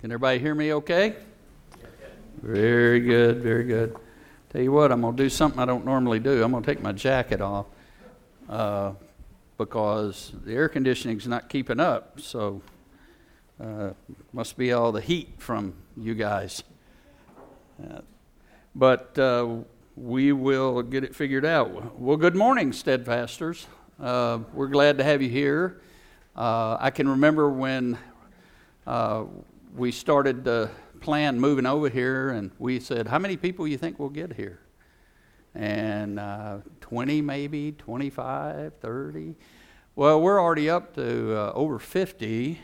Can everybody hear me okay? Very good, very good. Tell you what, I'm going to do something I don't normally do. I'm going to take my jacket off uh, because the air conditioning's not keeping up. So, uh, must be all the heat from you guys. Uh, but uh, we will get it figured out. Well, good morning, steadfasters. Uh, we're glad to have you here. Uh, I can remember when we started the plan moving over here, and we said, How many people you think we'll get here? And uh, 20 maybe, 25, 30. Well, we're already up to uh, over 50.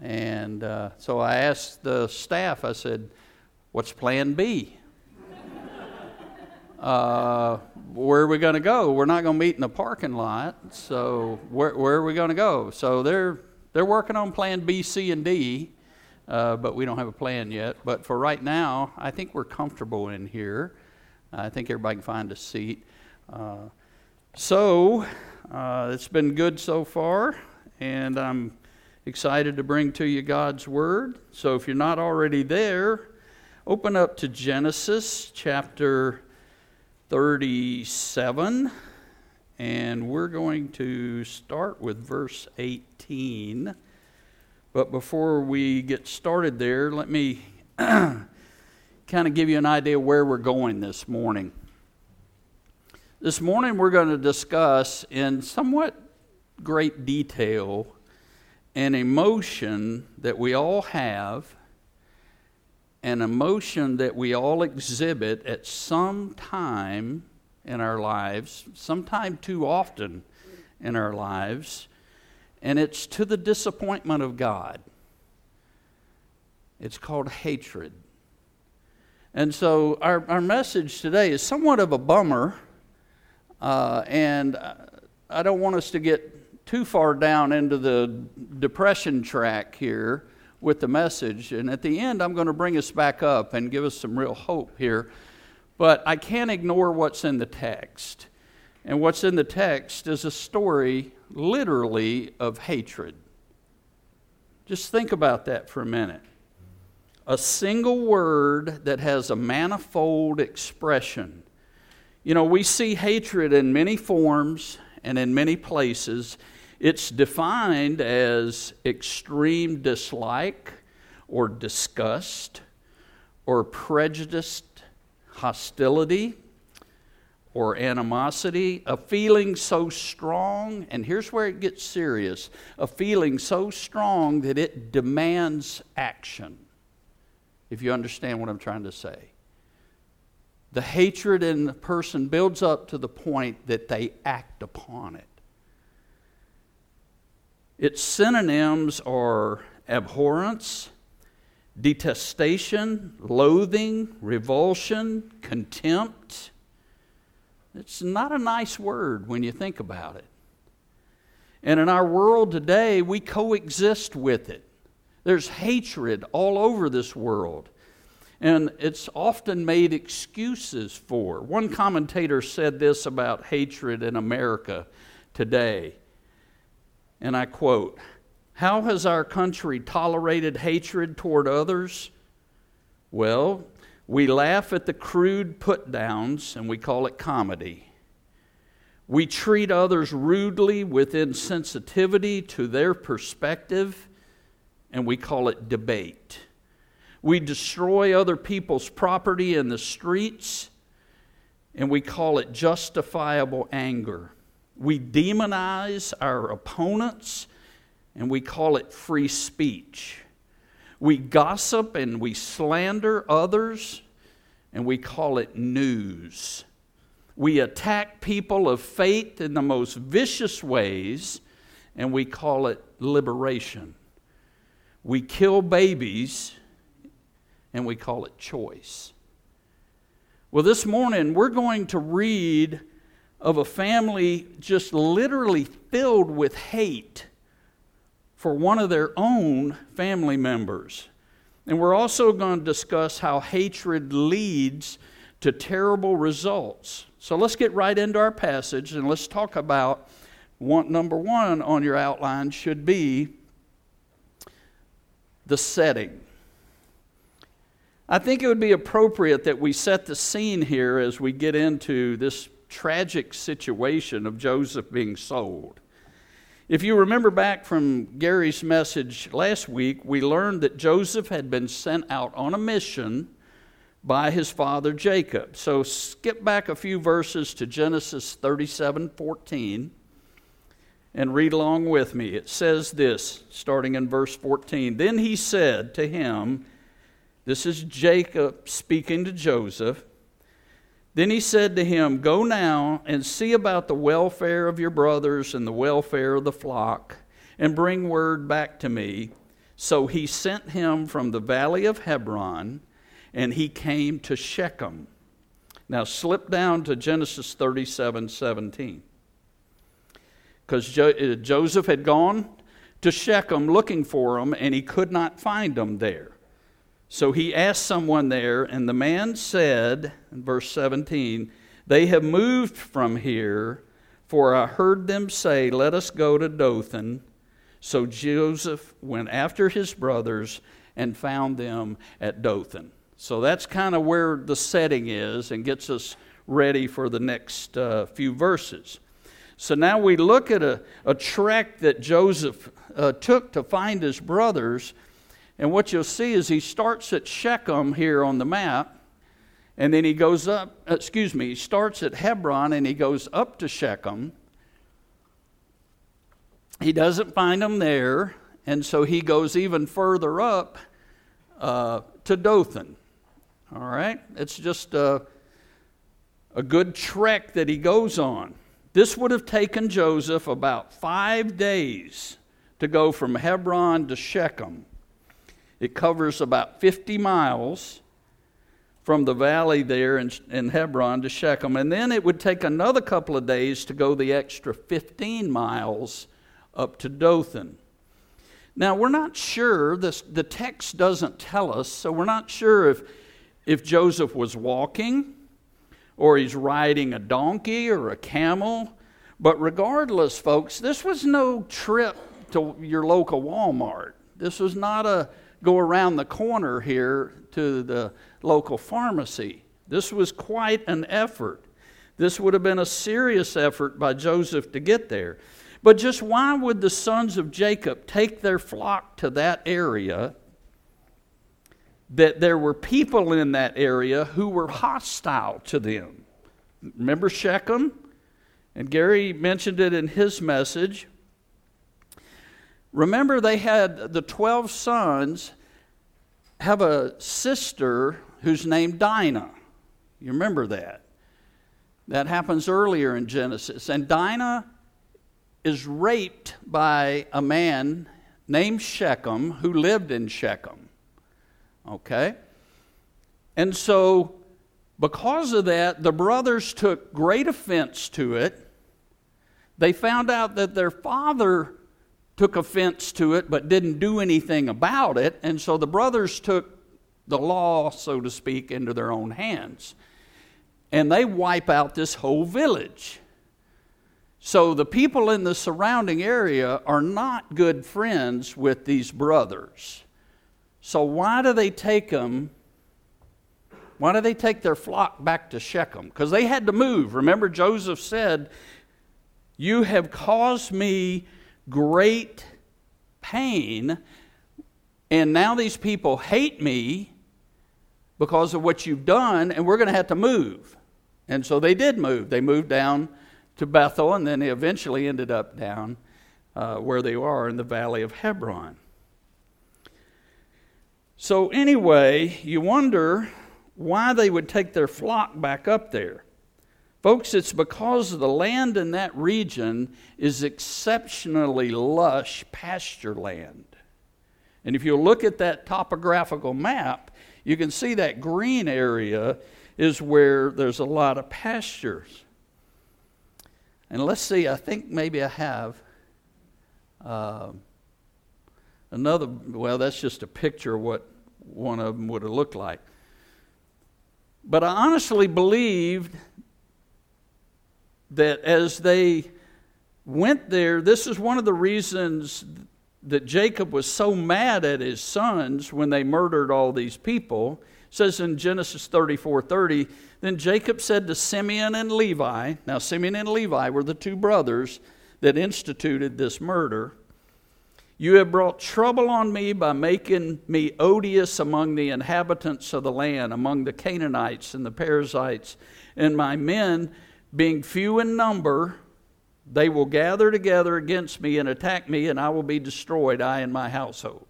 And uh, so I asked the staff, I said, What's plan B? Uh, where are we going to go? We're not going to meet in the parking lot. So where, where are we going to go? So they're, they're working on plan B, C, and D uh, but we don't have a plan yet. But for right now, I think we're comfortable in here. I think everybody can find a seat. Uh, so uh, it's been good so far, and I'm excited to bring to you God's Word. So if you're not already there, open up to Genesis chapter 37, and we're going to start with verse 18. But before we get started there, let me kind of give you an idea where we're going this morning. This morning, we're going to discuss in somewhat great detail an emotion that we all have, an emotion that we all exhibit at some time in our lives, sometime too often in our lives and it's to the disappointment of God. It's called hatred. And so our, our message today is somewhat of a bummer, uh, and I don't want us to get too far down into the depression track here with the message. And at the end, I'm going to bring us back up and give us some real hope here. But I can't ignore what's in the text. And what's in the text is a story, literally, of hatred. Just think about that for a minute. A single word that has a manifold expression. You know, we see hatred in many forms and in many places. It's defined as extreme dislike or disgust or prejudiced hostility or animosity, a feeling so strong, and here's where it gets serious a feeling so strong that it demands action. If you understand what I'm trying to say. The hatred in the person builds up to the point that they act upon it. Its synonyms are abhorrence, detestation, loathing, revulsion, contempt it's not a nice word when you think about it. And in our world today, we coexist with it. There's hatred all over this world. And it's often made excuses for. One commentator said this about hatred in America today. And I quote How has our country tolerated hatred toward others? Well, we laugh at the crude put downs and we call it comedy. We treat others rudely with insensitivity to their perspective and we call it debate. We destroy other people's property in the streets and we call it justifiable anger. We demonize our opponents and we call it free speech. We gossip and we slander others, and we call it news. We attack people of faith in the most vicious ways, and we call it liberation. We kill babies, and we call it choice. Well, this morning we're going to read of a family just literally filled with hate for one of their own family members. And we're also going to discuss how hatred leads to terrible results. So let's get right into our passage and let's talk about one, number one on your outline should be the setting. I think it would be appropriate that we set the scene here as we get into this tragic situation of Joseph being sold. If you remember back from Gary's message last week, we learned that Joseph had been sent out on a mission by his father Jacob. So skip back a few verses to Genesis 37 14 and read along with me. It says this, starting in verse 14. Then he said to him, This is Jacob speaking to Joseph. Then he said to him, Go now and see about the welfare of your brothers and the welfare of the flock, and bring word back to me. So he sent him from the valley of Hebron, and he came to Shechem. Now slip down to Genesis 37 17 because jo- uh, Joseph had gone to Shechem looking for him, and he could not find him there. So he asked someone there, and the man said, in verse 17, They have moved from here, for I heard them say, Let us go to Dothan. So Joseph went after his brothers and found them at Dothan. So that's kind of where the setting is and gets us ready for the next uh, few verses. So now we look at a, a trek that Joseph uh, took to find his brothers. And what you'll see is he starts at Shechem here on the map. And then he goes up, uh, excuse me, he starts at Hebron and he goes up to Shechem. He doesn't find them there. And so he goes even further up uh, to Dothan. All right? It's just a, a good trek that he goes on. This would have taken Joseph about five days to go from Hebron to Shechem. It covers about 50 miles from the valley there in, in, Hebron to Shechem. And then it would take another couple of days to go the extra 15 miles up to Dothan. Now, we're not sure, this, the text doesn't tell us, so we're not sure if, if Joseph was walking or he's riding a donkey or a camel. But regardless, folks, this was no trip to your local Walmart. This was not a go around the corner here to the local pharmacy. This was quite an effort. This would have been a serious effort by Joseph to get there. But just why would the sons of Jacob take their flock to that area that there were people in that area who were hostile to them. Remember Shechem? And Gary mentioned it in his message. Remember, they had the 12 sons have a sister who's named Dinah. You remember that? That happens earlier in Genesis. And Dinah is raped by a man named Shechem who lived in Shechem. Okay? And so, because of that, the brothers took great offense to it. They found out that their father took offense to it but didn't do anything about it. And so the brothers took the law, so to speak, into their own hands. And they wipe out this whole village. So the people in the surrounding area are not good friends with these brothers. So why do they take them? Why do they take their flock back to Shechem? Because they had to move. Remember, Joseph said, You have caused me great pain, and now these people hate me because of what you've done, and we're going to have to move. And so they did move. They moved down to Bethel, and then they eventually ended up down uh, where they are in the valley of Hebron. So, anyway, you wonder why they would take their flock back up there. Folks, it's because the land in that region is exceptionally lush pasture land. And if you look at that topographical map, you can see that green area is where there's a lot of pastures. And let's see, I think maybe I have. Uh, Another, well, that's just a picture of what one of them would have looked like. But I honestly believed that as they went there, this is one of the reasons that Jacob was so mad at his sons when they murdered all these people. It says in Genesis 34 30, then Jacob said to Simeon and Levi, now Simeon and Levi were the two brothers that instituted this murder. You have brought trouble on me by making me odious among the inhabitants of the land, among the Canaanites and the Perizzites. And my men, being few in number, they will gather together against me and attack me, and I will be destroyed, I and my household.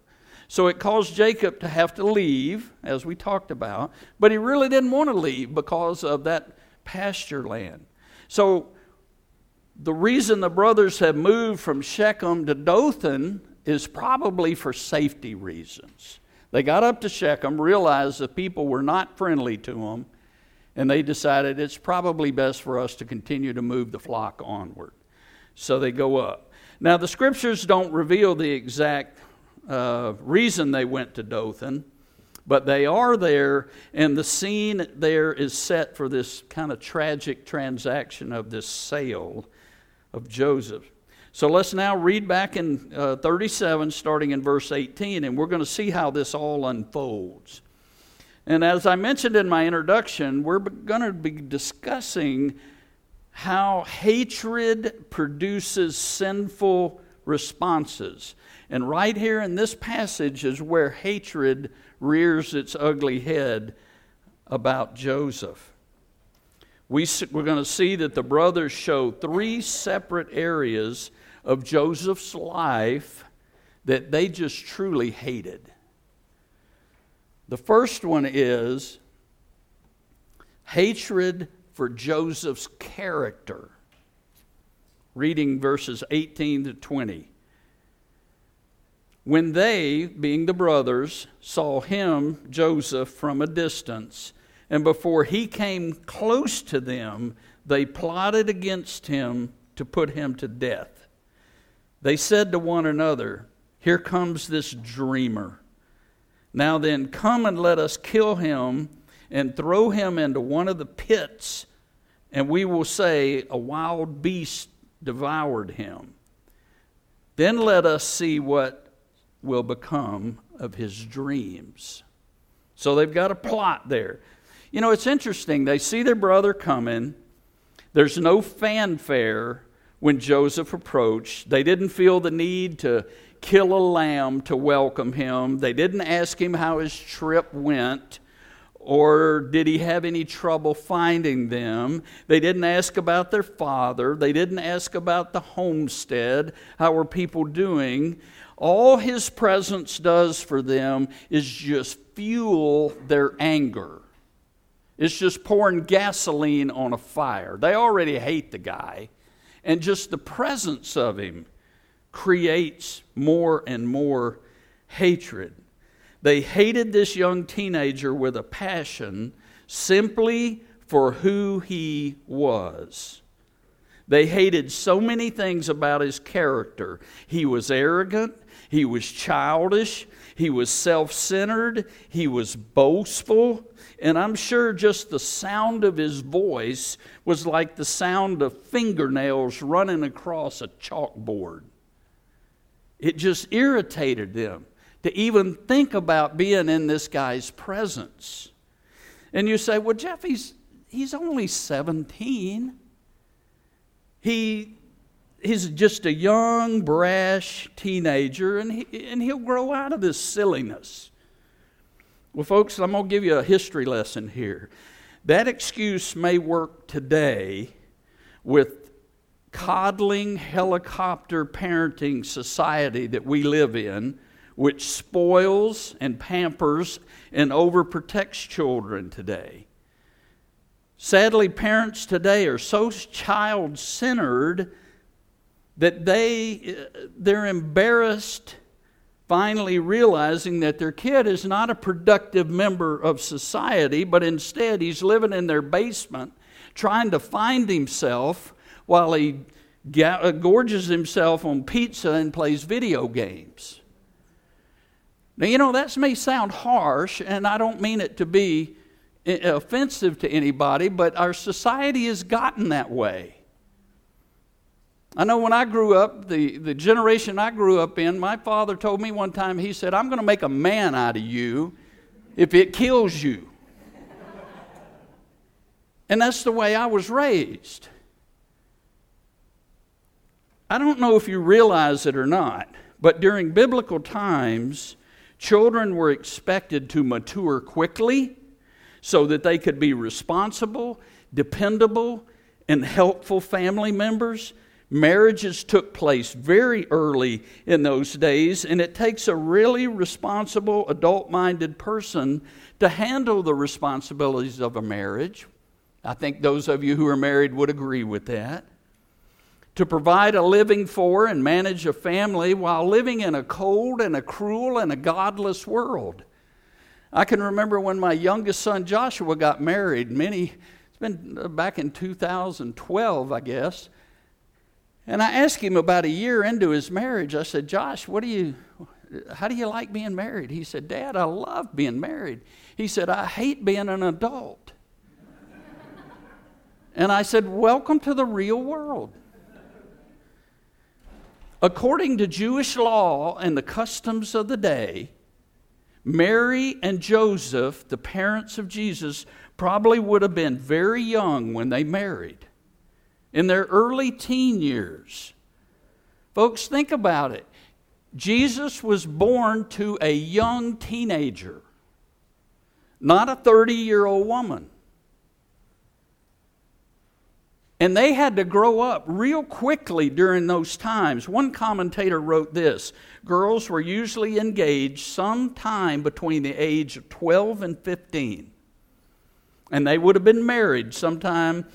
So it caused Jacob to have to leave, as we talked about, but he really didn't want to leave because of that pasture land. So the reason the brothers have moved from Shechem to Dothan is probably for safety reasons. They got up to Shechem, realized the people were not friendly to them, and they decided it's probably best for us to continue to move the flock onward. So they go up. Now, the scriptures don't reveal the exact uh, reason they went to Dothan, but they are there, and the scene there is set for this kind of tragic transaction of this sale of Joseph. So let's now read back in uh, 37, starting in verse 18, and we're going to see how this all unfolds. And as I mentioned in my introduction, we're going to be discussing how hatred produces sinful responses. And right here in this passage is where hatred rears its ugly head about Joseph. We, we're going to see that the brothers show three separate areas of Joseph's life that they just truly hated. The first one is hatred for Joseph's character. Reading verses 18 to 20. When they, being the brothers, saw him, Joseph, from a distance, and before he came close to them, they plotted against him to put him to death. They said to one another, Here comes this dreamer. Now then, come and let us kill him and throw him into one of the pits, and we will say, A wild beast devoured him. Then let us see what will become of his dreams. So they've got a plot there. You know, it's interesting. They see their brother coming. There's no fanfare when Joseph approached. They didn't feel the need to kill a lamb to welcome him. They didn't ask him how his trip went or did he have any trouble finding them? They didn't ask about their father. They didn't ask about the homestead. How were people doing? All his presence does for them is just fuel their anger. It's just pouring gasoline on a fire. They already hate the guy, and just the presence of him creates more and more hatred. They hated this young teenager with a passion simply for who he was. They hated so many things about his character. He was arrogant, he was childish. He was self centered. He was boastful. And I'm sure just the sound of his voice was like the sound of fingernails running across a chalkboard. It just irritated them to even think about being in this guy's presence. And you say, well, Jeff, he's, he's only 17. He he's just a young, brash teenager, and, he, and he'll grow out of this silliness. Well, folks, I'm going to give you a history lesson here. That excuse may work today with coddling helicopter parenting society that we live in, which spoils and pampers and overprotects children today. Sadly, parents today are so child centered that they uh, they're embarrassed finally realizing that their kid is not a productive member of society but instead he's living in their basement trying to find himself while he uh, gorges himself on pizza and plays video games now you know that may sound harsh and i don't mean it to be uh, offensive to anybody but our society has gotten that way I know when I grew up, the, the generation I grew up in, my father told me one time, he said, I'm going to make a man out of you if it kills you. And that's the way I was raised. I don't know if you realize it or not, but during biblical times, children were expected to mature quickly so that they could be responsible, dependable, and helpful family members. Marriages took place very early in those days, and it takes a really responsible, adult minded person to handle the responsibilities of a marriage. I think those of you who are married would agree with that. To provide a living for and manage a family while living in a cold and a cruel and a godless world. I can remember when my youngest son Joshua got married, many, it's been back in 2012, I guess. And I asked him about a year into his marriage, I said, Josh, what do you, how do you like being married? He said, Dad, I love being married. He said, I hate being an adult. and I said, Welcome to the real world. According to Jewish law and the customs of the day, Mary and Joseph, the parents of Jesus, probably would have been very young when they married, in their early teen years. Folks, think about it. Jesus was born to a young teenager, not a 30 year old woman. And they had to grow up real quickly during those times. One commentator wrote this Girls were usually engaged sometime between the age of 12 and 15. And they would have been married sometime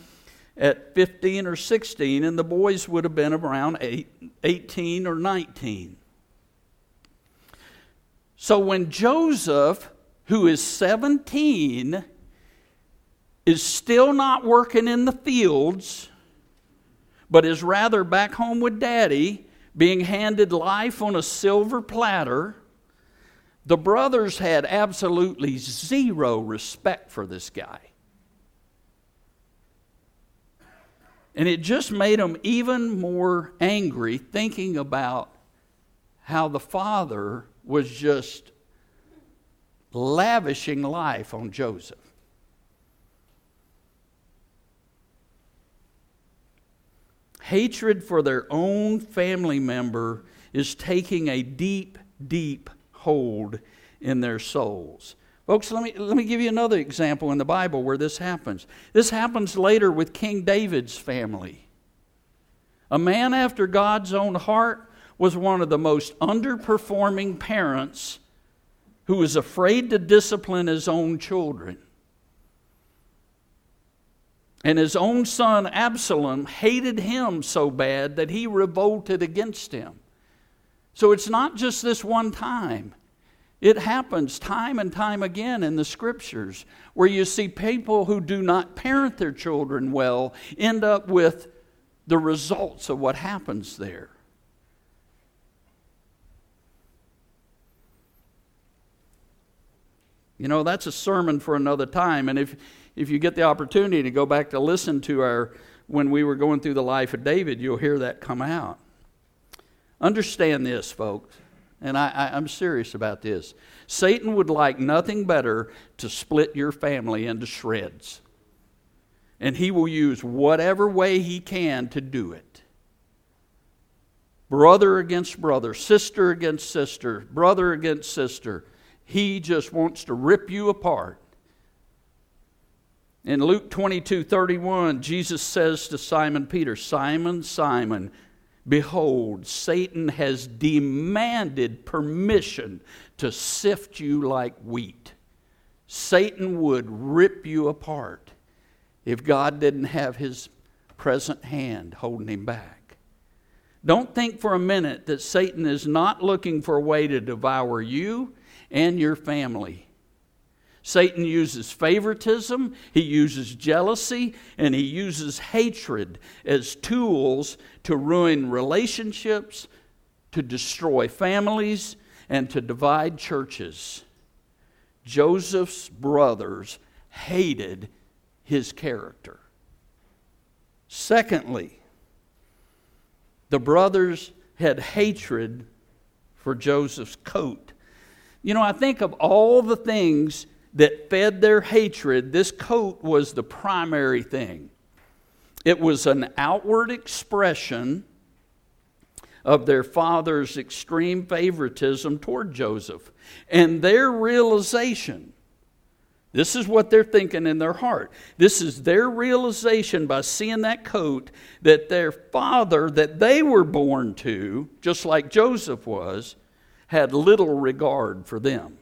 at 15 or 16, and the boys would have been around 18 or 19. So when Joseph, who is 17, is still not working in the fields, but is rather back home with daddy, being handed life on a silver platter, the brothers had absolutely zero respect for this guy. And it just made them even more angry thinking about how the father was just lavishing life on Joseph. Hatred for their own family member is taking a deep, deep hold in their souls. Folks, let me, let me give you another example in the Bible where this happens. This happens later with King David's family. A man after God's own heart was one of the most underperforming parents who was afraid to discipline his own children. And his own son Absalom hated him so bad that he revolted against him. So it's not just this one time. It happens time and time again in the scriptures where you see people who do not parent their children well end up with the results of what happens there. You know, that's a sermon for another time. And if, if you get the opportunity to go back to listen to our, when we were going through the life of David, you'll hear that come out. Understand this, folks, and I, I, I'm serious about this. Satan would like nothing better to split your family into shreds. And he will use whatever way he can to do it. Brother against brother, sister against sister, brother against sister. He just wants to rip you apart. In Luke 22 31, Jesus says to Simon Peter, Simon, Simon, behold, Satan has demanded permission to sift you like wheat. Satan would rip you apart if God didn't have his present hand holding him back. Don't think for a minute that Satan is not looking for a way to devour you and your family. Satan uses favoritism, he uses jealousy, and he uses hatred as tools to ruin relationships, to destroy families, and to divide churches. Joseph's brothers hated his character. Secondly, the brothers had hatred for Joseph's coat. You know, I think of all the things that fed their hatred, this coat was the primary thing. It was an outward expression of their father's extreme favoritism toward Joseph and their realization. This is what they're thinking in their heart. This is their realization by seeing that coat that their father, that they were born to, just like Joseph was, had little regard for them.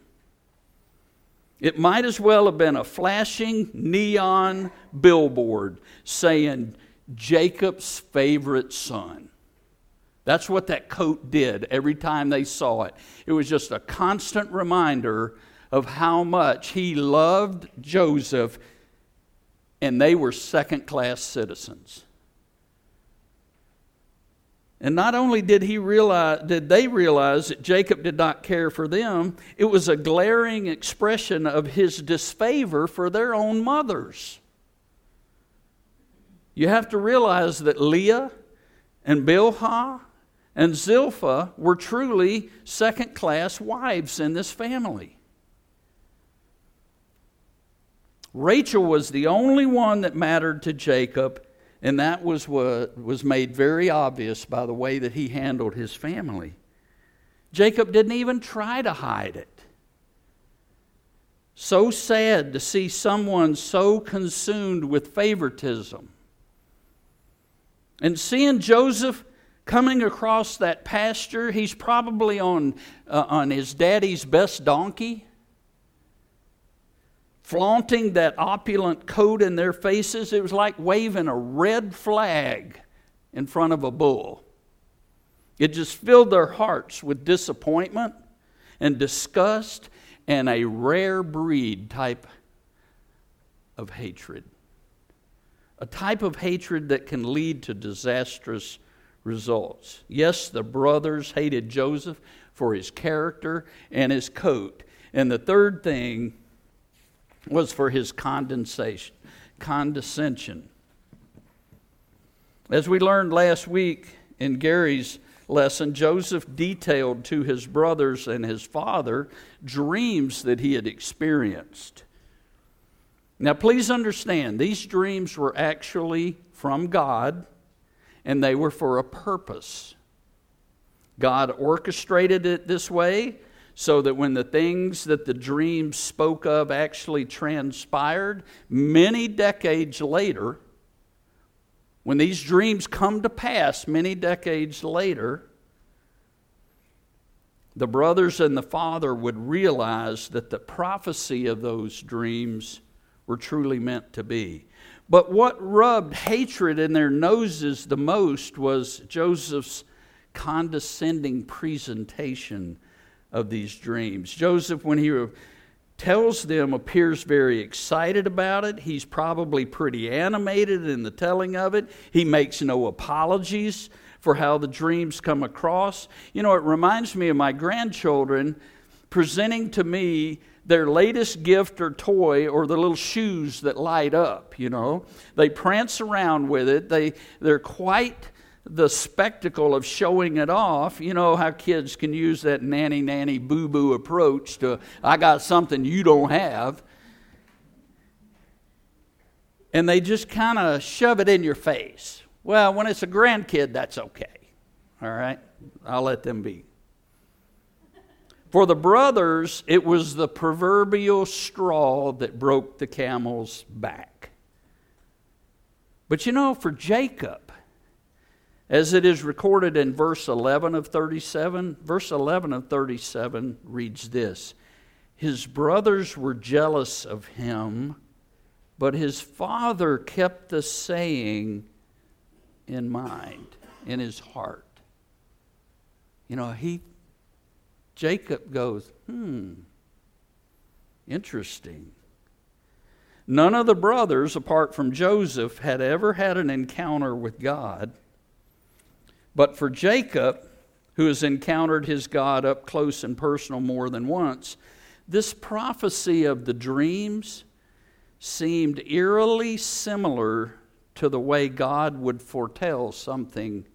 It might as well have been a flashing neon billboard saying, Jacob's favorite son. That's what that coat did every time they saw it. It was just a constant reminder of how much he loved Joseph, and they were second class citizens. And not only did he realize did they realize that Jacob did not care for them, it was a glaring expression of his disfavor for their own mothers. You have to realize that Leah and Bilhah and Zilpah were truly second class wives in this family. Rachel was the only one that mattered to Jacob and that was what was made very obvious by the way that he handled his family. Jacob didn't even try to hide it. So sad to see someone so consumed with favoritism. And seeing Joseph coming across that pasture, he's probably on, uh, on his daddy's best donkey flaunting that opulent coat in their faces. It was like waving a red flag in front of a bull. It just filled their hearts with disappointment and disgust and a rare breed type of hatred. A type of hatred that can lead to disastrous results. Yes, the brothers hated Joseph for his character and his coat. And the third thing was for his condensation, condescension. As we learned last week in Gary's lesson, Joseph detailed to his brothers and his father dreams that he had experienced. Now, please understand, these dreams were actually from God and they were for a purpose. God orchestrated it this way so that when the things that the dreams spoke of actually transpired, many decades later, when these dreams come to pass many decades later, the brothers and the father would realize that the prophecy of those dreams were truly meant to be. But what rubbed hatred in their noses the most was Joseph's condescending presentation of these dreams. Joseph, when he tells them, appears very excited about it. He's probably pretty animated in the telling of it. He makes no apologies for how the dreams come across. You know, it reminds me of my grandchildren presenting to me their latest gift or toy or the little shoes that light up, you know. They prance around with it. They they're quite the spectacle of showing it off, you know how kids can use that nanny nanny boo boo approach to, I got something you don't have. And they just kind of shove it in your face. Well, when it's a grandkid, that's okay. All right? I'll let them be. For the brothers, it was the proverbial straw that broke the camel's back. But you know, for Jacob, as it is recorded in verse 11 of 37, verse 11 of 37 reads this His brothers were jealous of him, but his father kept the saying in mind, in his heart. You know, he, Jacob goes, hmm, interesting. None of the brothers, apart from Joseph, had ever had an encounter with God. But for Jacob, who has encountered his God up close and personal more than once, this prophecy of the dreams seemed eerily similar to the way God would foretell something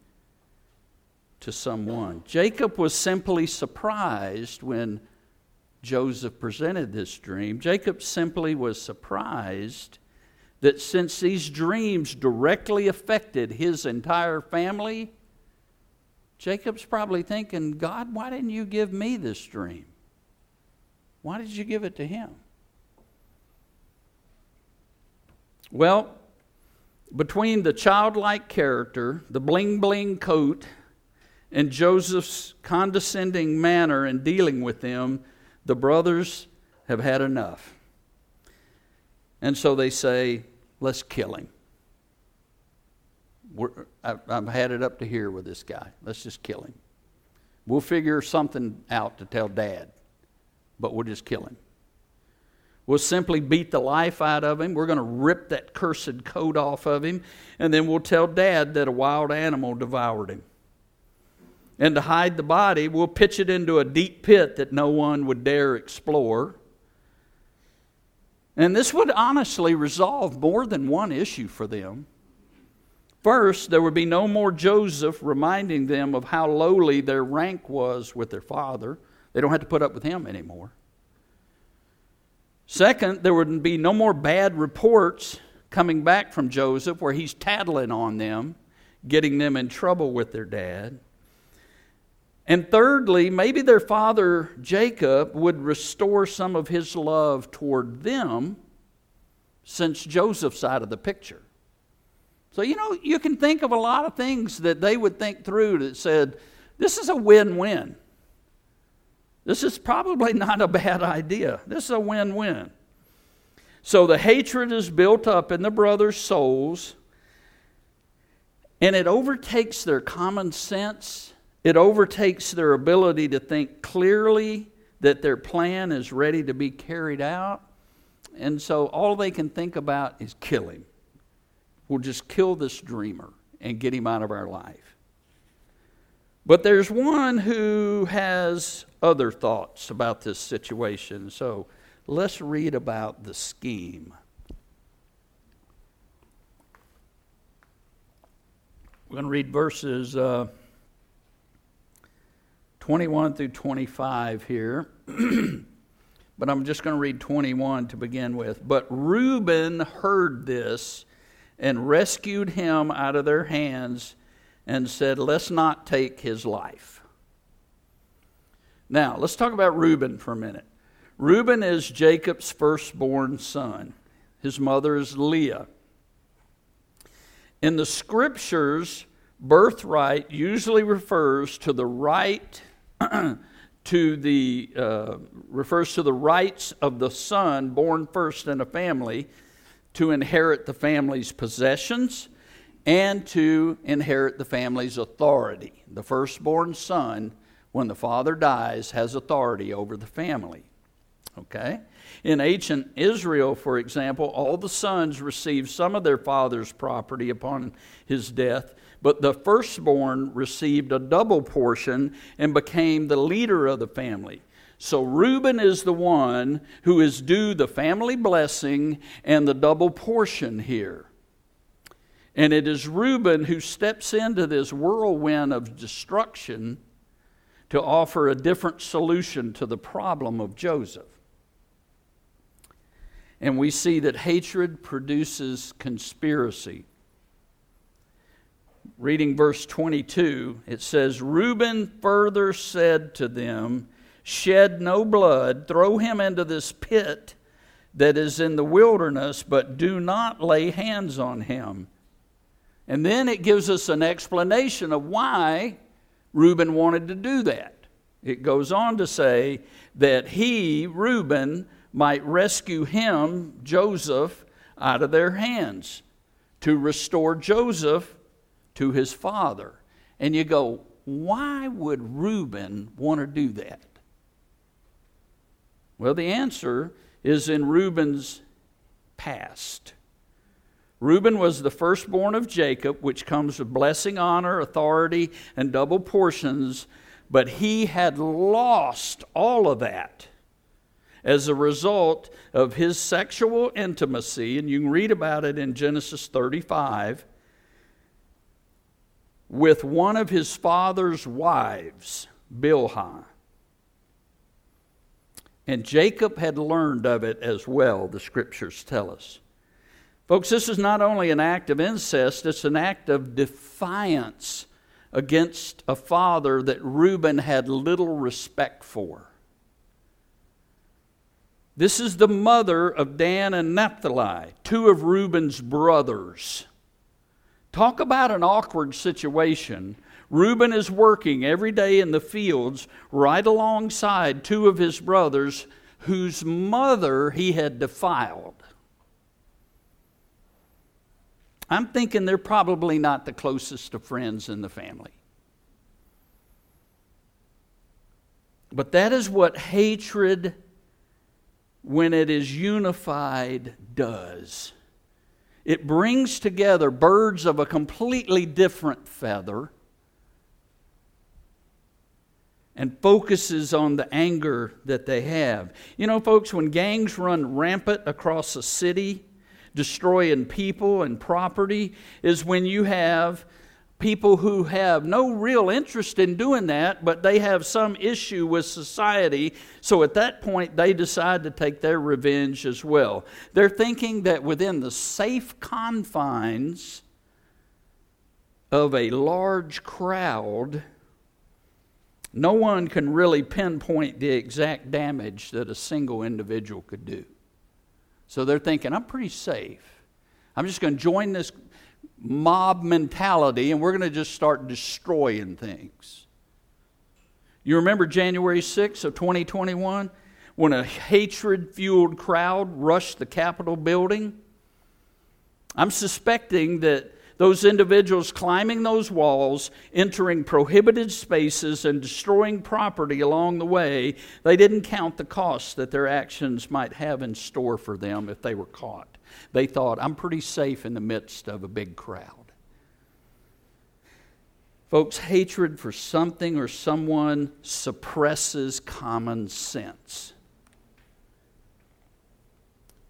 to someone. Jacob was simply surprised when Joseph presented this dream. Jacob simply was surprised that since these dreams directly affected his entire family, Jacob's probably thinking, God, why didn't you give me this dream? Why did you give it to him? Well, between the childlike character, the bling bling coat, and Joseph's condescending manner in dealing with them, the brothers have had enough. And so they say, let's kill him. I, I've had it up to here with this guy. Let's just kill him. We'll figure something out to tell dad, but we'll just kill him. We'll simply beat the life out of him. We're going to rip that cursed coat off of him, and then we'll tell dad that a wild animal devoured him. And to hide the body, we'll pitch it into a deep pit that no one would dare explore. And this would honestly resolve more than one issue for them. First, there would be no more Joseph reminding them of how lowly their rank was with their father. They don't have to put up with him anymore. Second, there would be no more bad reports coming back from Joseph where he's tattling on them, getting them in trouble with their dad. And thirdly, maybe their father Jacob would restore some of his love toward them since Joseph's out of the picture. So, you know, you can think of a lot of things that they would think through that said, this is a win win. This is probably not a bad idea. This is a win win. So the hatred is built up in the brothers' souls, and it overtakes their common sense it overtakes their ability to think clearly that their plan is ready to be carried out. And so all they can think about is kill him. We'll just kill this dreamer and get him out of our life. But there's one who has other thoughts about this situation. So let's read about the scheme. We're going to read verses. Uh, 21 through 25 here. but I'm just going to read 21 to begin with. But Reuben heard this and rescued him out of their hands and said, Let's not take his life. Now, let's talk about Reuben for a minute. Reuben is Jacob's firstborn son, his mother is Leah. In the scriptures, birthright usually refers to the right to the uh, refers to the rights of the son born first in a family to inherit the family's possessions and to inherit the family's authority. The firstborn son, when the father dies, has authority over the family. Okay? In ancient Israel, for example, all the sons received some of their father's property upon his death, but the firstborn received a double portion and became the leader of the family. So Reuben is the one who is due the family blessing and the double portion here. And it is Reuben who steps into this whirlwind of destruction to offer a different solution to the problem of Joseph. And we see that hatred produces conspiracy reading verse 22, it says, Reuben further said to them, Shed no blood, throw him into this pit that is in the wilderness, but do not lay hands on him. And then it gives us an explanation of why Reuben wanted to do that. It goes on to say that he, Reuben, might rescue him, Joseph, out of their hands, to restore Joseph to his father. And you go, why would Reuben want to do that? Well, the answer is in Reuben's past. Reuben was the firstborn of Jacob, which comes with blessing, honor, authority, and double portions, but he had lost all of that as a result of his sexual intimacy, and you can read about it in Genesis 35 with one of his father's wives, Bilhah. And Jacob had learned of it as well, the scriptures tell us. Folks, this is not only an act of incest, it's an act of defiance against a father that Reuben had little respect for. This is the mother of Dan and Naphtali, two of Reuben's brothers. Talk about an awkward situation. Reuben is working every day in the fields right alongside two of his brothers whose mother he had defiled. I'm thinking they're probably not the closest of friends in the family. But that is what hatred, when it is unified, does. It brings together birds of a completely different feather and focuses on the anger that they have. You know, folks, when gangs run rampant across a city, destroying people and property is when you have people who have no real interest in doing that, but they have some issue with society. So at that point, they decide to take their revenge as well. They're thinking that within the safe confines of a large crowd, no one can really pinpoint the exact damage that a single individual could do. So they're thinking, I'm pretty safe. I'm just going to join this mob mentality and we're going to just start destroying things. You remember January 6th of 2021 when a hatred fueled crowd rushed the Capitol building? I'm suspecting that those individuals climbing those walls, entering prohibited spaces, and destroying property along the way, they didn't count the costs that their actions might have in store for them if they were caught. They thought, I'm pretty safe in the midst of a big crowd. Folks, hatred for something or someone suppresses common sense.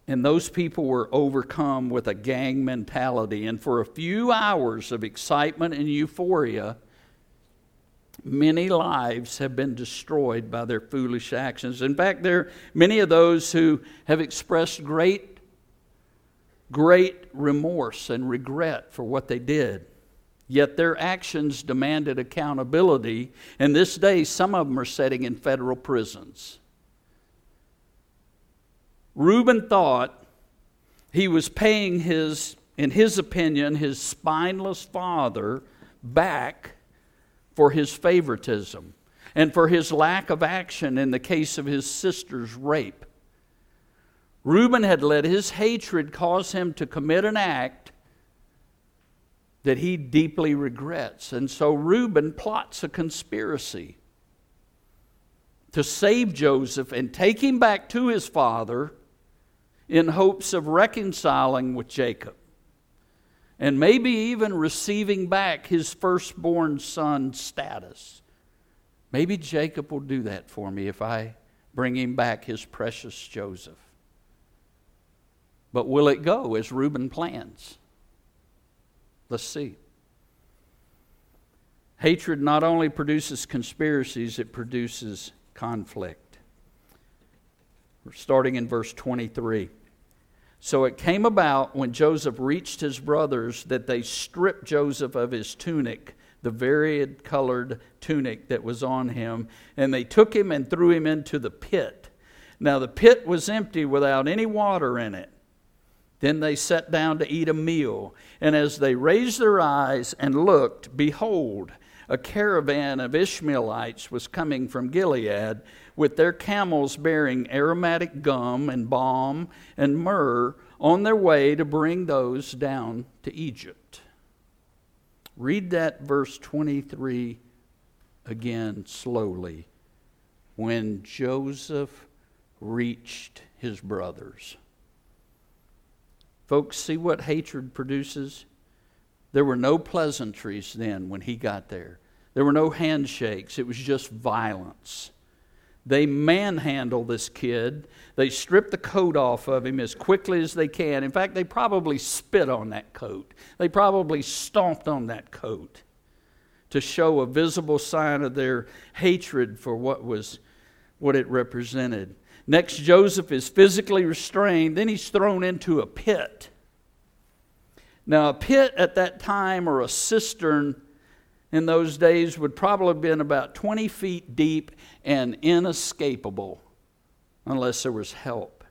And those people were overcome with a gang mentality. And for a few hours of excitement and euphoria, many lives have been destroyed by their foolish actions. In fact, there are many of those who have expressed great, great remorse and regret for what they did. Yet their actions demanded accountability, and this day some of them are sitting in federal prisons. Reuben thought he was paying his, in his opinion, his spineless father back for his favoritism and for his lack of action in the case of his sister's rape. Reuben had let his hatred cause him to commit an act that he deeply regrets. And so Reuben plots a conspiracy to save Joseph and take him back to his father in hopes of reconciling with Jacob and maybe even receiving back his firstborn son status. Maybe Jacob will do that for me if I bring him back his precious Joseph. But will it go as Reuben plans? Let's see. Hatred not only produces conspiracies, it produces conflict. Starting in verse 23. So it came about when Joseph reached his brothers that they stripped Joseph of his tunic, the varied colored tunic that was on him, and they took him and threw him into the pit. Now the pit was empty without any water in it. Then they sat down to eat a meal, and as they raised their eyes and looked, behold, a caravan of Ishmaelites was coming from Gilead with their camels bearing aromatic gum and balm and myrrh on their way to bring those down to Egypt. Read that verse 23 again slowly. When Joseph reached his brothers. Folks, see what hatred produces? There were no pleasantries then when he got there. There were no handshakes. It was just violence. They manhandle this kid. They strip the coat off of him as quickly as they can. In fact, they probably spit on that coat. They probably stomped on that coat to show a visible sign of their hatred for what was what it represented. Next, Joseph is physically restrained. Then he's thrown into a pit. Now, a pit at that time or a cistern in those days would probably have been about 20 feet deep and inescapable unless there was help.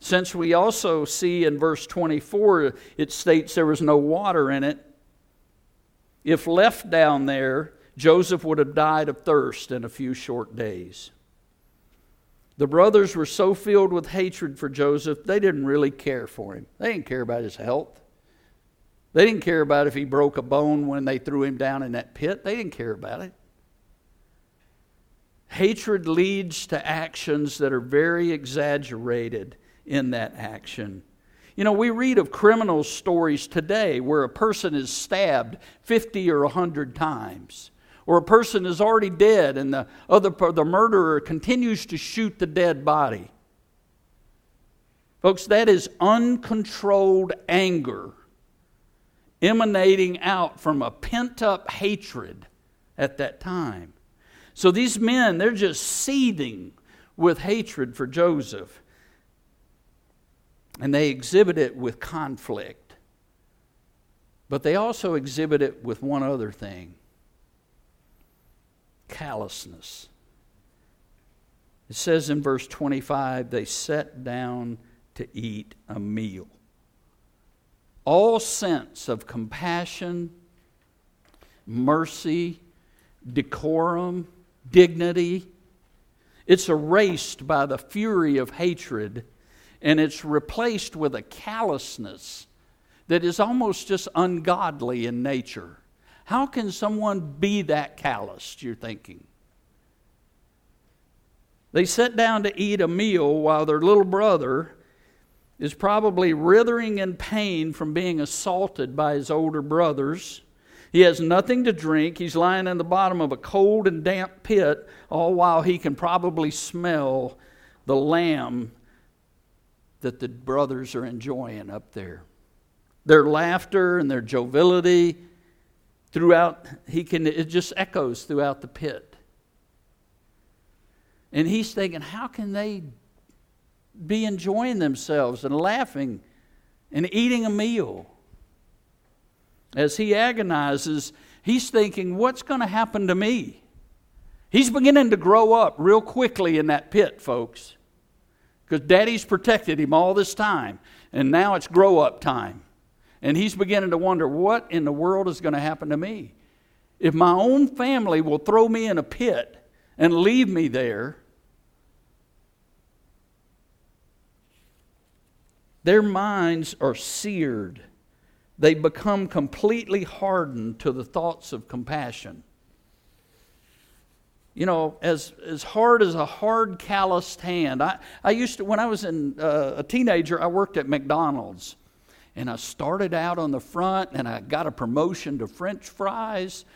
Since we also see in verse 24, it states there was no water in it, if left down there, Joseph would have died of thirst in a few short days. The brothers were so filled with hatred for Joseph, they didn't really care for him. They didn't care about his health. They didn't care about if he broke a bone when they threw him down in that pit. They didn't care about it. Hatred leads to actions that are very exaggerated in that action. You know, we read of criminal stories today where a person is stabbed 50 or 100 times, or a person is already dead and the, other, the murderer continues to shoot the dead body. Folks, that is uncontrolled anger emanating out from a pent up hatred at that time. So these men, they're just seething with hatred for Joseph. And they exhibit it with conflict. But they also exhibit it with one other thing callousness. It says in verse 25, they sat down to eat a meal all sense of compassion, mercy, decorum, dignity. It's erased by the fury of hatred and it's replaced with a callousness that is almost just ungodly in nature. How can someone be that calloused, you're thinking? They sat down to eat a meal while their little brother is probably writhing in pain from being assaulted by his older brothers. He has nothing to drink. He's lying in the bottom of a cold and damp pit, all while he can probably smell the lamb that the brothers are enjoying up there. Their laughter and their joviality throughout, he can, it just echoes throughout the pit. And he's thinking, how can they be enjoying themselves and laughing and eating a meal. As he agonizes, he's thinking, What's going to happen to me? He's beginning to grow up real quickly in that pit, folks, because daddy's protected him all this time, and now it's grow up time. And he's beginning to wonder, What in the world is going to happen to me? If my own family will throw me in a pit and leave me there, Their minds are seared. They become completely hardened to the thoughts of compassion. You know, as, as hard as a hard, calloused hand. I, I used to, when I was in, uh, a teenager, I worked at McDonald's. And I started out on the front and I got a promotion to French fries.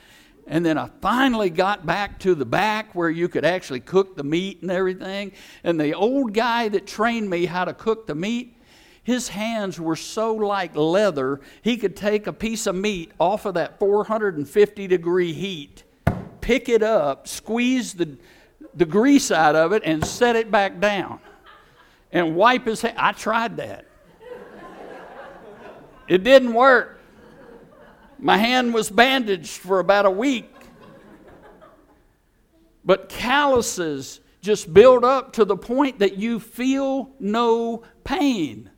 And then I finally got back to the back where you could actually cook the meat and everything. And the old guy that trained me how to cook the meat, his hands were so like leather, he could take a piece of meat off of that 450 degree heat, pick it up, squeeze the, the grease out of it, and set it back down and wipe his hand. I tried that. It didn't work. My hand was bandaged for about a week. But calluses just build up to the point that you feel no pain.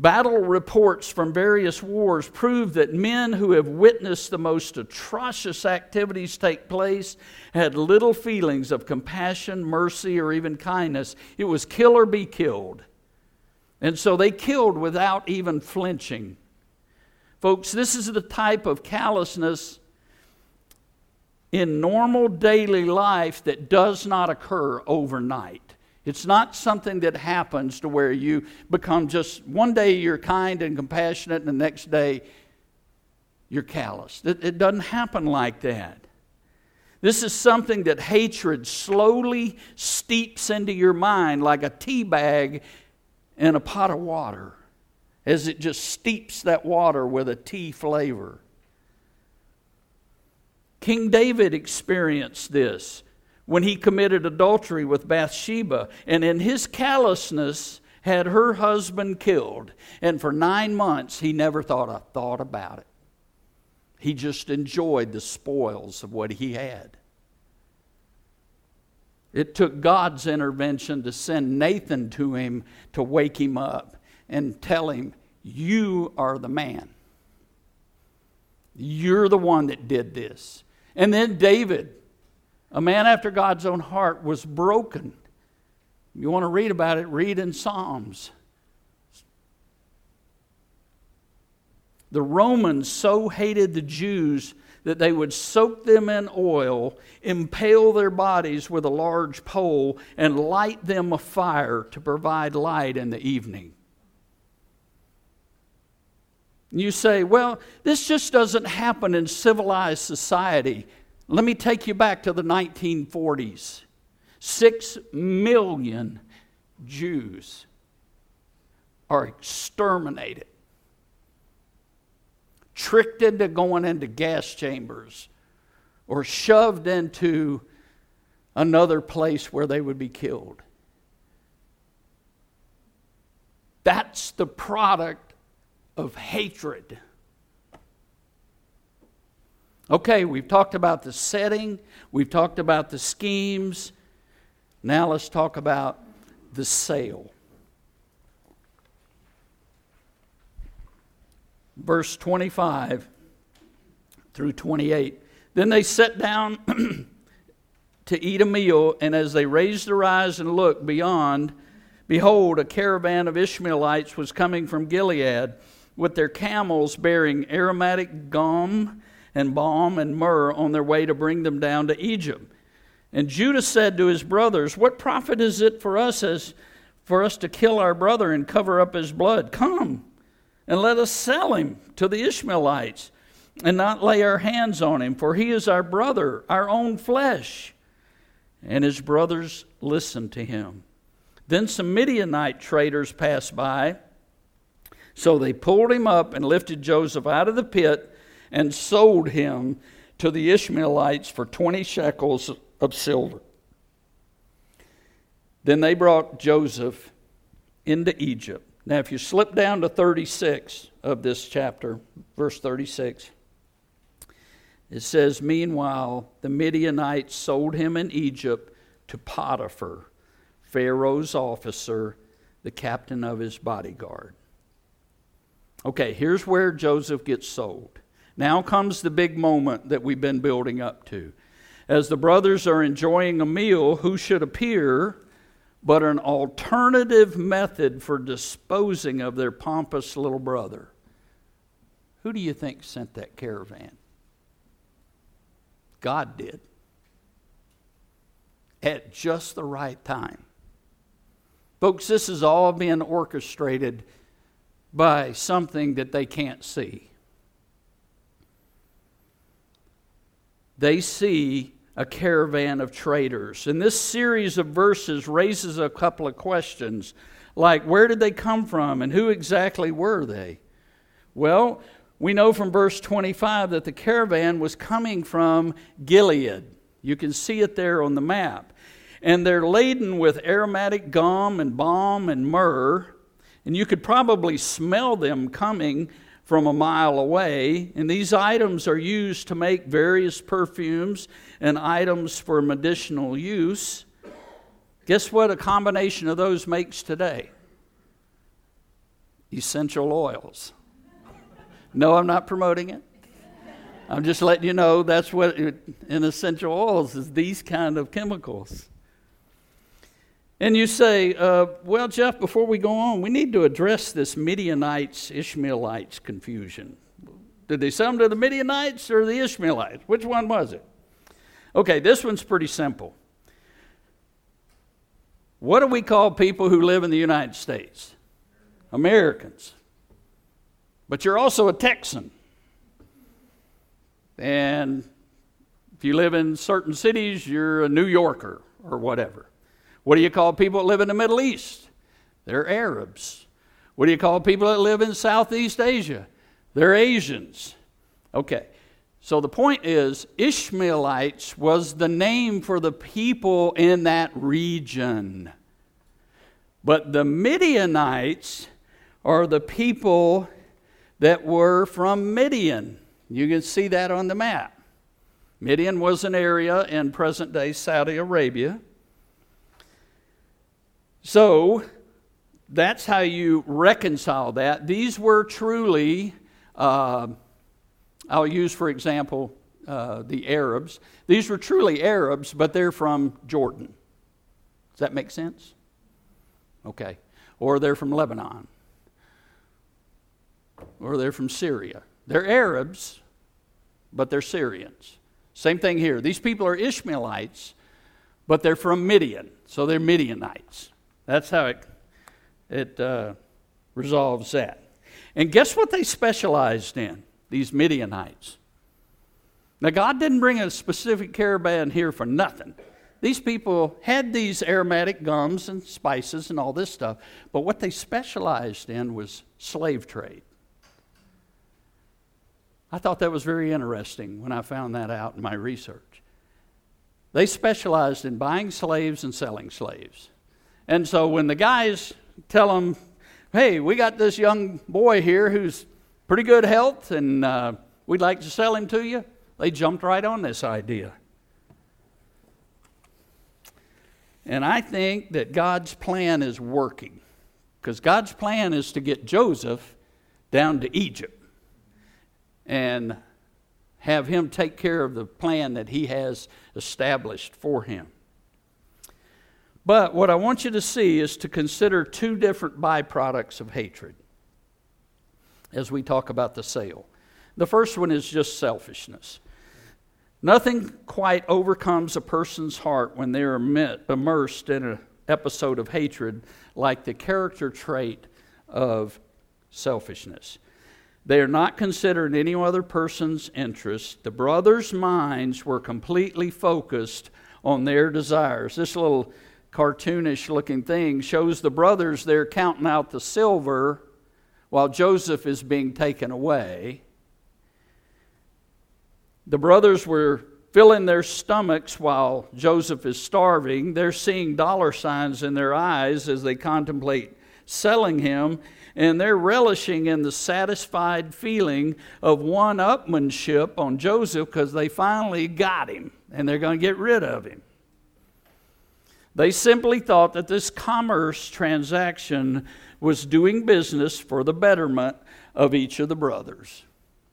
Battle reports from various wars prove that men who have witnessed the most atrocious activities take place had little feelings of compassion, mercy, or even kindness. It was kill or be killed. And so they killed without even flinching. Folks, this is the type of callousness in normal daily life that does not occur overnight. It's not something that happens to where you become just one day you're kind and compassionate, and the next day you're callous. It, it doesn't happen like that. This is something that hatred slowly steeps into your mind like a tea bag in a pot of water as it just steeps that water with a tea flavor. King David experienced this when he committed adultery with Bathsheba, and in his callousness had her husband killed. And for nine months, he never thought a thought about it. He just enjoyed the spoils of what he had. It took God's intervention to send Nathan to him to wake him up and tell him, You are the man. You're the one that did this. And then David a man after God's own heart, was broken. You want to read about it, read in Psalms. The Romans so hated the Jews that they would soak them in oil, impale their bodies with a large pole, and light them a fire to provide light in the evening. You say, well, this just doesn't happen in civilized society. Let me take you back to the 1940s. Six million Jews are exterminated, tricked into going into gas chambers, or shoved into another place where they would be killed. That's the product of hatred. Okay, we've talked about the setting, we've talked about the schemes. Now let's talk about the sale. Verse 25 through 28. Then they sat down to eat a meal, and as they raised their eyes and looked beyond, behold, a caravan of Ishmaelites was coming from Gilead with their camels bearing aromatic gum and balm and myrrh on their way to bring them down to Egypt. And Judah said to his brothers, What profit is it for us as for us to kill our brother and cover up his blood? Come and let us sell him to the Ishmaelites and not lay our hands on him, for he is our brother, our own flesh. And his brothers listened to him. Then some Midianite traders passed by. So they pulled him up and lifted Joseph out of the pit and sold him to the Ishmaelites for 20 shekels of silver. Then they brought Joseph into Egypt. Now, if you slip down to 36 of this chapter, verse 36, it says, Meanwhile, the Midianites sold him in Egypt to Potiphar, Pharaoh's officer, the captain of his bodyguard. Okay, here's where Joseph gets sold. Now comes the big moment that we've been building up to. As the brothers are enjoying a meal, who should appear but an alternative method for disposing of their pompous little brother? Who do you think sent that caravan? God did. At just the right time. Folks, this is all being orchestrated by something that they can't see. They see a caravan of traders. And this series of verses raises a couple of questions like where did they come from and who exactly were they? Well, we know from verse 25 that the caravan was coming from Gilead. You can see it there on the map. And they're laden with aromatic gum and balm and myrrh. And you could probably smell them coming from a mile away. And these items are used to make various perfumes and items for medicinal use. Guess what a combination of those makes today? Essential oils. No, I'm not promoting it. I'm just letting you know that's what it, in essential oils is these kind of chemicals. And you say, uh, well, Jeff, before we go on, we need to address this Midianites Ishmaelites confusion. Did they sell them to the Midianites or the Ishmaelites? Which one was it? Okay, this one's pretty simple. What do we call people who live in the United States? Americans. But you're also a Texan. And if you live in certain cities, you're a New Yorker or whatever. What do you call people that live in the Middle East? They're Arabs. What do you call people that live in Southeast Asia? They're Asians. Okay. So the point is, Ishmaelites was the name for the people in that region. But the Midianites are the people that were from Midian. You can see that on the map. Midian was an area in present day Saudi Arabia. So that's how you reconcile that. These were truly, uh, I'll use for example uh, the Arabs. These were truly Arabs, but they're from Jordan. Does that make sense? Okay. Or they're from Lebanon. Or they're from Syria. They're Arabs, but they're Syrians. Same thing here. These people are Ishmaelites, but they're from Midian, so they're Midianites. That's how it, it uh, resolves that. And guess what they specialized in, these Midianites? Now, God didn't bring a specific caravan here for nothing. These people had these aromatic gums and spices and all this stuff, but what they specialized in was slave trade. I thought that was very interesting when I found that out in my research. They specialized in buying slaves and selling slaves. And so when the guys tell them, hey, we got this young boy here who's pretty good health and uh, we'd like to sell him to you, they jumped right on this idea. And I think that God's plan is working because God's plan is to get Joseph down to Egypt and have him take care of the plan that he has established for him. But what I want you to see is to consider two different byproducts of hatred as we talk about the sale. The first one is just selfishness. Nothing quite overcomes a person's heart when they are immersed in an episode of hatred like the character trait of selfishness. They are not considering any other person's interest. The brothers' minds were completely focused on their desires. This little cartoonish looking thing shows the brothers there counting out the silver while Joseph is being taken away. The brothers were filling their stomachs while Joseph is starving. They're seeing dollar signs in their eyes as they contemplate selling him, and they're relishing in the satisfied feeling of one upmanship on Joseph because they finally got him and they're going to get rid of him. They simply thought that this commerce transaction was doing business for the betterment of each of the brothers.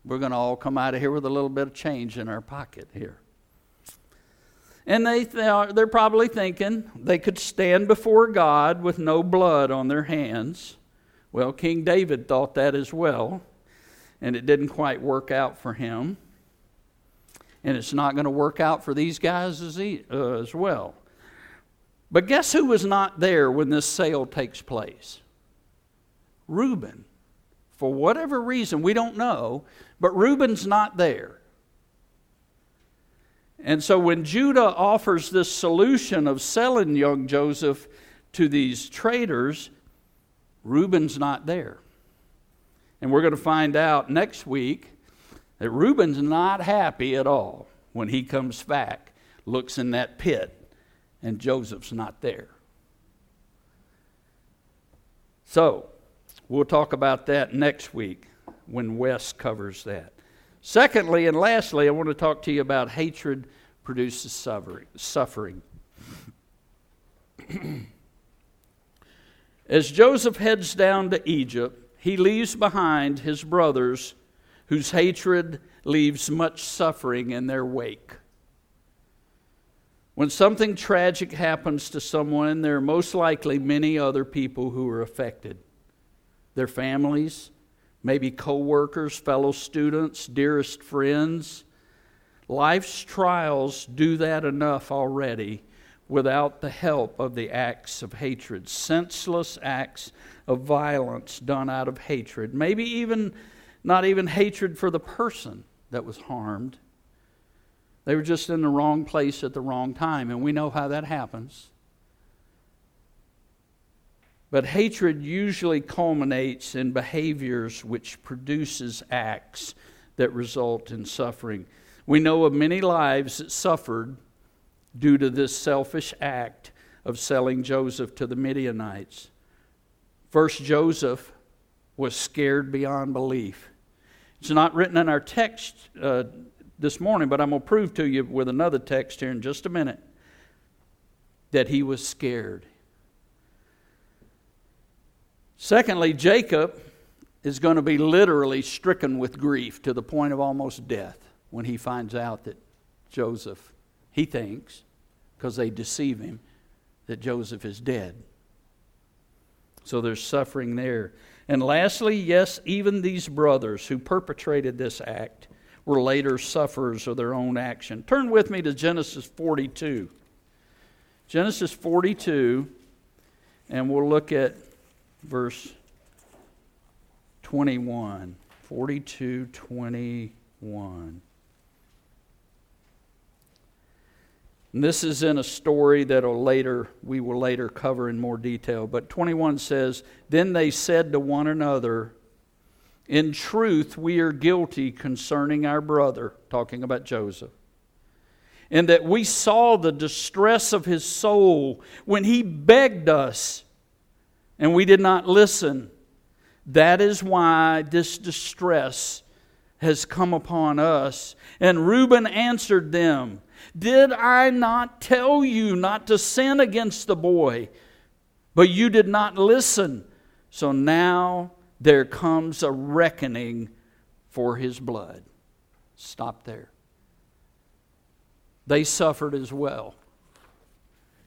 We're going to all come out of here with a little bit of change in our pocket here. And they th- they're probably thinking they could stand before God with no blood on their hands. Well, King David thought that as well, and it didn't quite work out for him. And it's not going to work out for these guys as, uh, as well. But guess who was not there when this sale takes place? Reuben. For whatever reason, we don't know, but Reuben's not there. And so when Judah offers this solution of selling young Joseph to these traders, Reuben's not there. And we're going to find out next week that Reuben's not happy at all when he comes back, looks in that pit, and Joseph's not there. So, we'll talk about that next week when Wes covers that. Secondly, and lastly, I want to talk to you about hatred produces suffering. As Joseph heads down to Egypt, he leaves behind his brothers whose hatred leaves much suffering in their wake. When something tragic happens to someone, there are most likely many other people who are affected their families, maybe co-workers, fellow students, dearest friends. Life's trials do that enough already without the help of the acts of hatred, senseless acts of violence done out of hatred. Maybe even not even hatred for the person that was harmed. They were just in the wrong place at the wrong time, and we know how that happens. But hatred usually culminates in behaviors which produces acts that result in suffering. We know of many lives that suffered due to this selfish act of selling Joseph to the Midianites. First, Joseph was scared beyond belief. It's not written in our text uh, this morning, but I'm going to prove to you with another text here in just a minute that he was scared. Secondly, Jacob is going to be literally stricken with grief to the point of almost death when he finds out that Joseph, he thinks, because they deceive him, that Joseph is dead. So there's suffering there. And lastly, yes, even these brothers who perpetrated this act were later sufferers of their own action. Turn with me to Genesis 42. Genesis 42, and we'll look at verse 21. 42 21. And this is in a story that later we will later cover in more detail. But 21 says, Then they said to one another, In truth, we are guilty concerning our brother, talking about Joseph, and that we saw the distress of his soul when he begged us, and we did not listen. That is why this distress has come upon us. And Reuben answered them, did I not tell you not to sin against the boy? But you did not listen. So now there comes a reckoning for his blood. Stop there. They suffered as well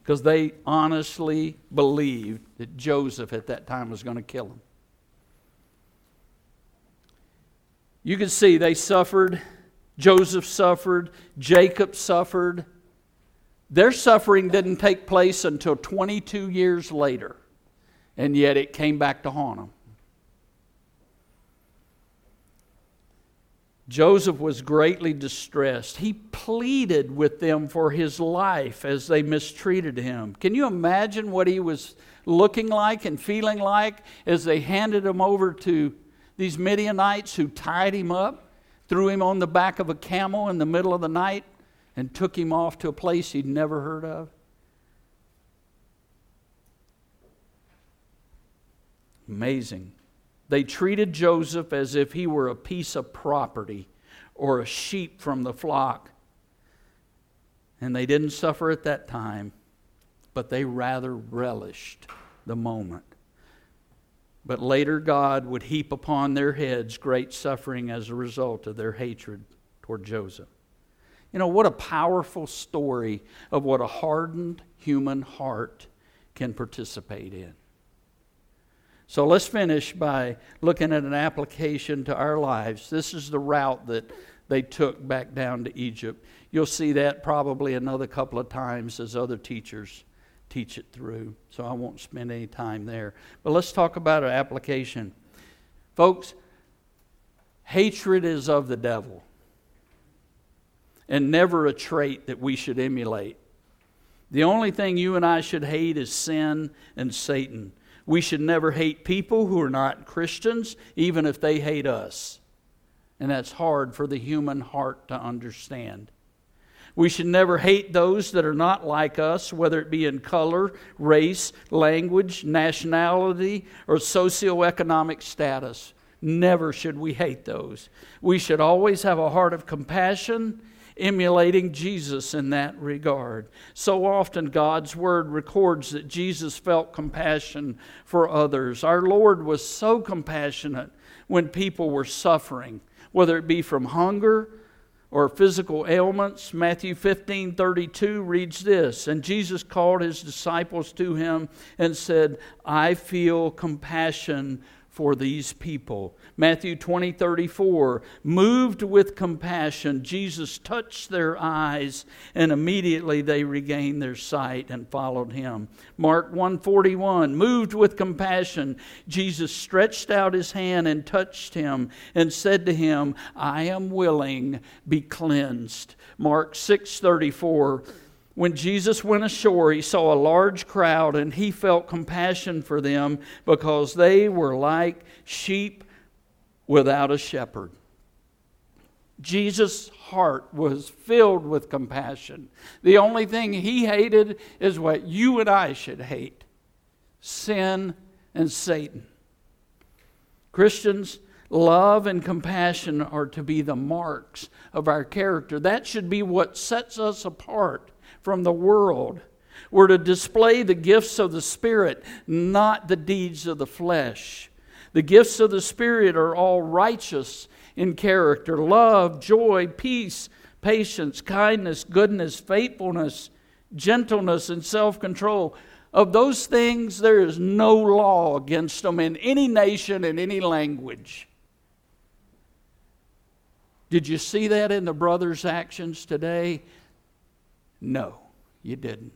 because they honestly believed that Joseph at that time was going to kill him. You can see they suffered Joseph suffered, Jacob suffered. Their suffering didn't take place until 22 years later, and yet it came back to haunt them. Joseph was greatly distressed. He pleaded with them for his life as they mistreated him. Can you imagine what he was looking like and feeling like as they handed him over to these Midianites who tied him up? threw him on the back of a camel in the middle of the night, and took him off to a place he'd never heard of? Amazing. They treated Joseph as if he were a piece of property or a sheep from the flock. And they didn't suffer at that time, but they rather relished the moment. But later, God would heap upon their heads great suffering as a result of their hatred toward Joseph. You know, what a powerful story of what a hardened human heart can participate in. So let's finish by looking at an application to our lives. This is the route that they took back down to Egypt. You'll see that probably another couple of times as other teachers teach it through, so I won't spend any time there. But let's talk about an application. Folks, hatred is of the devil and never a trait that we should emulate. The only thing you and I should hate is sin and Satan. We should never hate people who are not Christians, even if they hate us. And that's hard for the human heart to understand. We should never hate those that are not like us, whether it be in color, race, language, nationality, or socioeconomic status. Never should we hate those. We should always have a heart of compassion, emulating Jesus in that regard. So often, God's Word records that Jesus felt compassion for others. Our Lord was so compassionate when people were suffering, whether it be from hunger, or physical ailments. Matthew 15 32 reads this And Jesus called his disciples to him and said, I feel compassion for these people. Matthew 20, 34. Moved with compassion, Jesus touched their eyes, and immediately they regained their sight and followed him. Mark 141. Moved with compassion, Jesus stretched out his hand and touched him and said to him, I am willing, be cleansed. Mark 6, 34 when Jesus went ashore, he saw a large crowd and he felt compassion for them because they were like sheep without a shepherd. Jesus' heart was filled with compassion. The only thing he hated is what you and I should hate sin and Satan. Christians, love and compassion are to be the marks of our character. That should be what sets us apart from the world. We're to display the gifts of the Spirit, not the deeds of the flesh. The gifts of the Spirit are all righteous in character love, joy, peace, patience, kindness, goodness, faithfulness, gentleness, and self control. Of those things, there is no law against them in any nation, in any language. Did you see that in the brothers' actions today? No, you didn't.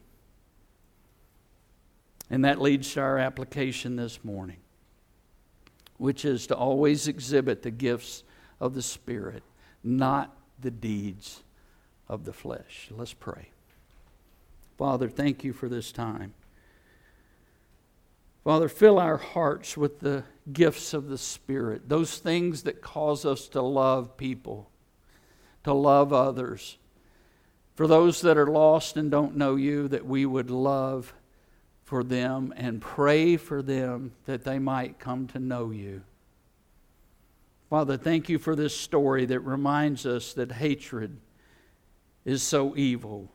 And that leads to our application this morning, which is to always exhibit the gifts of the Spirit, not the deeds of the flesh. Let's pray. Father, thank you for this time. Father, fill our hearts with the gifts of the Spirit, those things that cause us to love people, to love others. For those that are lost and don't know you, that we would love for them and pray for them that they might come to know you. Father, thank you for this story that reminds us that hatred is so evil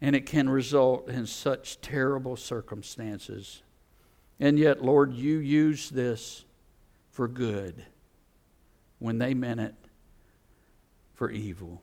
and it can result in such terrible circumstances. And yet, Lord, you use this for good when they meant it for evil.